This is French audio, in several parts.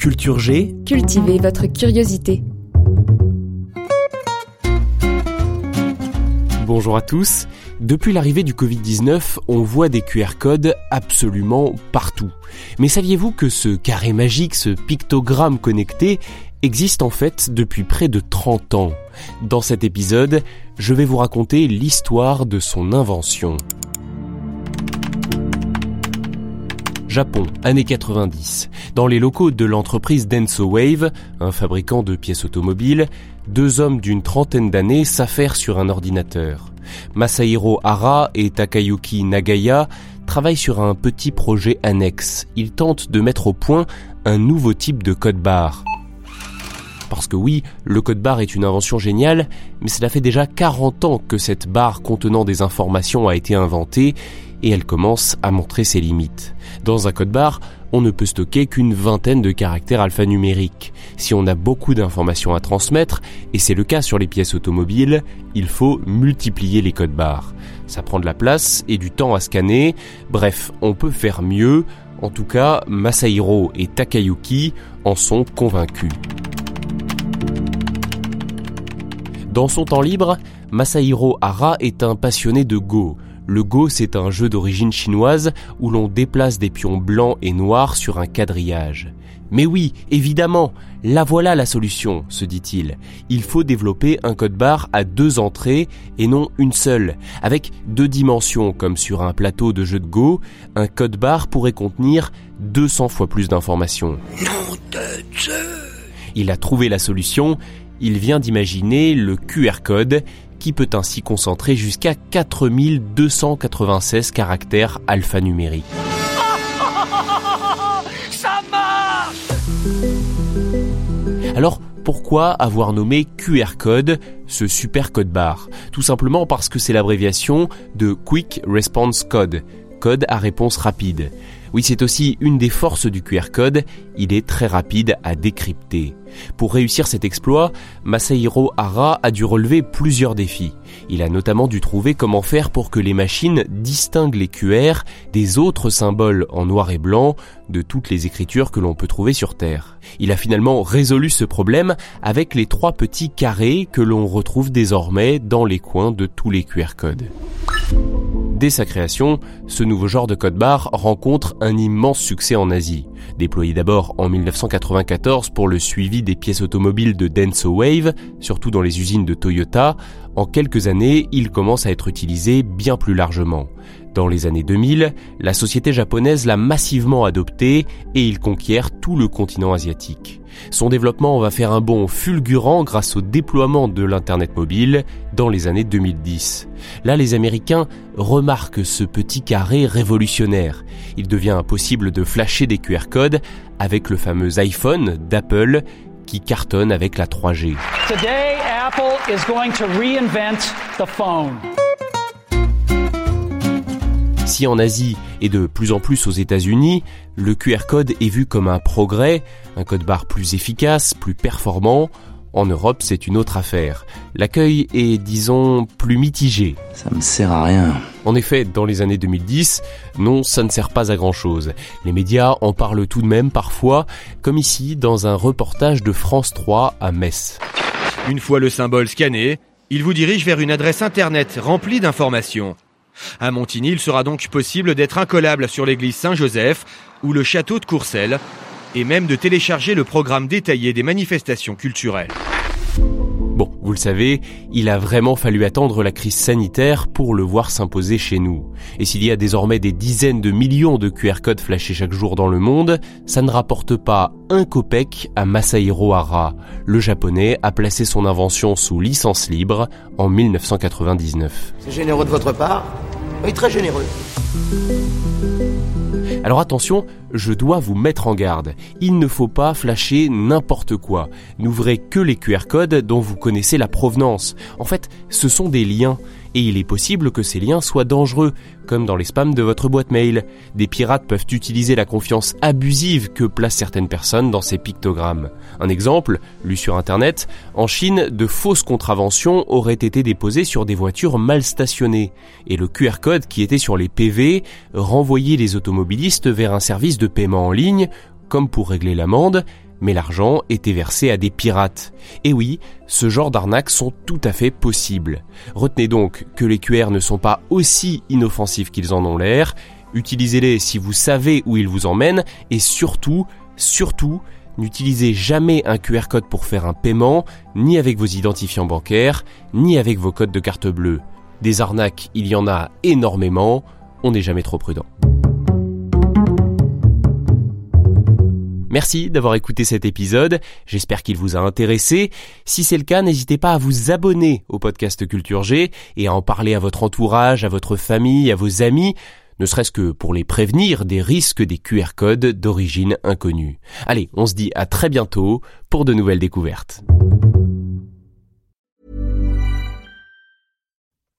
Culture G, Cultivez votre curiosité. bonjour à tous. Depuis l'arrivée du Covid-19, on voit des QR codes absolument partout. Mais saviez-vous que ce carré magique, ce pictogramme connecté, existe en fait depuis près de 30 ans? Dans cet épisode, je vais vous raconter l'histoire de son invention. Japon, années 90. Dans les locaux de l'entreprise Denso Wave, un fabricant de pièces automobiles, deux hommes d'une trentaine d'années s'affairent sur un ordinateur. Masahiro Hara et Takayuki Nagaya travaillent sur un petit projet annexe. Ils tentent de mettre au point un nouveau type de code barre. Parce que oui, le code barre est une invention géniale, mais cela fait déjà 40 ans que cette barre contenant des informations a été inventée et elle commence à montrer ses limites. Dans un code barre, on ne peut stocker qu'une vingtaine de caractères alphanumériques. Si on a beaucoup d'informations à transmettre, et c'est le cas sur les pièces automobiles, il faut multiplier les codes barres. Ça prend de la place et du temps à scanner. Bref, on peut faire mieux. En tout cas, Masahiro et Takayuki en sont convaincus. Dans son temps libre, Masahiro Hara est un passionné de Go. Le Go, c'est un jeu d'origine chinoise où l'on déplace des pions blancs et noirs sur un quadrillage. Mais oui, évidemment, la voilà la solution, se dit-il. Il faut développer un code barre à deux entrées et non une seule. Avec deux dimensions comme sur un plateau de jeu de Go, un code barre pourrait contenir 200 fois plus d'informations. Il a trouvé la solution, il vient d'imaginer le QR code qui peut ainsi concentrer jusqu'à 4296 caractères alphanumériques. Ça marche! Alors, pourquoi avoir nommé QR code ce super code barre? Tout simplement parce que c'est l'abréviation de Quick Response Code, code à réponse rapide. Oui, c'est aussi une des forces du QR code, il est très rapide à décrypter. Pour réussir cet exploit, Masahiro Hara a dû relever plusieurs défis. Il a notamment dû trouver comment faire pour que les machines distinguent les QR des autres symboles en noir et blanc de toutes les écritures que l'on peut trouver sur Terre. Il a finalement résolu ce problème avec les trois petits carrés que l'on retrouve désormais dans les coins de tous les QR codes. Dès sa création, ce nouveau genre de code barre rencontre un immense succès en Asie. Déployé d'abord en 1994 pour le suivi des pièces automobiles de Denso Wave, surtout dans les usines de Toyota, en quelques années, il commence à être utilisé bien plus largement. Dans les années 2000, la société japonaise l'a massivement adopté et il conquiert tout le continent asiatique. Son développement va faire un bond fulgurant grâce au déploiement de l'Internet mobile dans les années 2010. Là, les Américains remarquent ce petit carré révolutionnaire. Il devient impossible de flasher des QR codes avec le fameux iPhone d'Apple qui cartonne avec la 3G. Today, Apple is going to reinvent the phone. Si en Asie et de plus en plus aux États-Unis, le QR code est vu comme un progrès, un code barre plus efficace, plus performant, en Europe, c'est une autre affaire. L'accueil est, disons, plus mitigé. Ça me sert à rien. En effet, dans les années 2010, non, ça ne sert pas à grand chose. Les médias en parlent tout de même parfois, comme ici dans un reportage de France 3 à Metz. Une fois le symbole scanné, il vous dirige vers une adresse internet remplie d'informations. À Montigny, il sera donc possible d'être incollable sur l'église Saint-Joseph ou le château de Courcelles, et même de télécharger le programme détaillé des manifestations culturelles. Bon, vous le savez, il a vraiment fallu attendre la crise sanitaire pour le voir s'imposer chez nous. Et s'il y a désormais des dizaines de millions de QR codes flashés chaque jour dans le monde, ça ne rapporte pas un copec à Masahiro Hara. Le japonais a placé son invention sous licence libre en 1999. C'est généreux de votre part, Oui, très généreux. Alors attention, je dois vous mettre en garde. Il ne faut pas flasher n'importe quoi. N'ouvrez que les QR codes dont vous connaissez la provenance. En fait, ce sont des liens et il est possible que ces liens soient dangereux, comme dans les spams de votre boîte mail. Des pirates peuvent utiliser la confiance abusive que placent certaines personnes dans ces pictogrammes. Un exemple, lu sur Internet, en Chine, de fausses contraventions auraient été déposées sur des voitures mal stationnées, et le QR code qui était sur les PV renvoyait les automobilistes vers un service de paiement en ligne, comme pour régler l'amende, mais l'argent était versé à des pirates. Et oui, ce genre d'arnaques sont tout à fait possibles. Retenez donc que les QR ne sont pas aussi inoffensifs qu'ils en ont l'air, utilisez-les si vous savez où ils vous emmènent, et surtout, surtout, n'utilisez jamais un QR code pour faire un paiement, ni avec vos identifiants bancaires, ni avec vos codes de carte bleue. Des arnaques, il y en a énormément, on n'est jamais trop prudent. Merci d'avoir écouté cet épisode, j'espère qu'il vous a intéressé. Si c'est le cas, n'hésitez pas à vous abonner au podcast Culture G et à en parler à votre entourage, à votre famille, à vos amis, ne serait-ce que pour les prévenir des risques des QR codes d'origine inconnue. Allez, on se dit à très bientôt pour de nouvelles découvertes.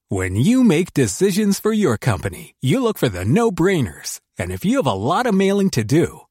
When you make decisions for your company, you look for the no-brainers. And if you have a lot of mailing to do,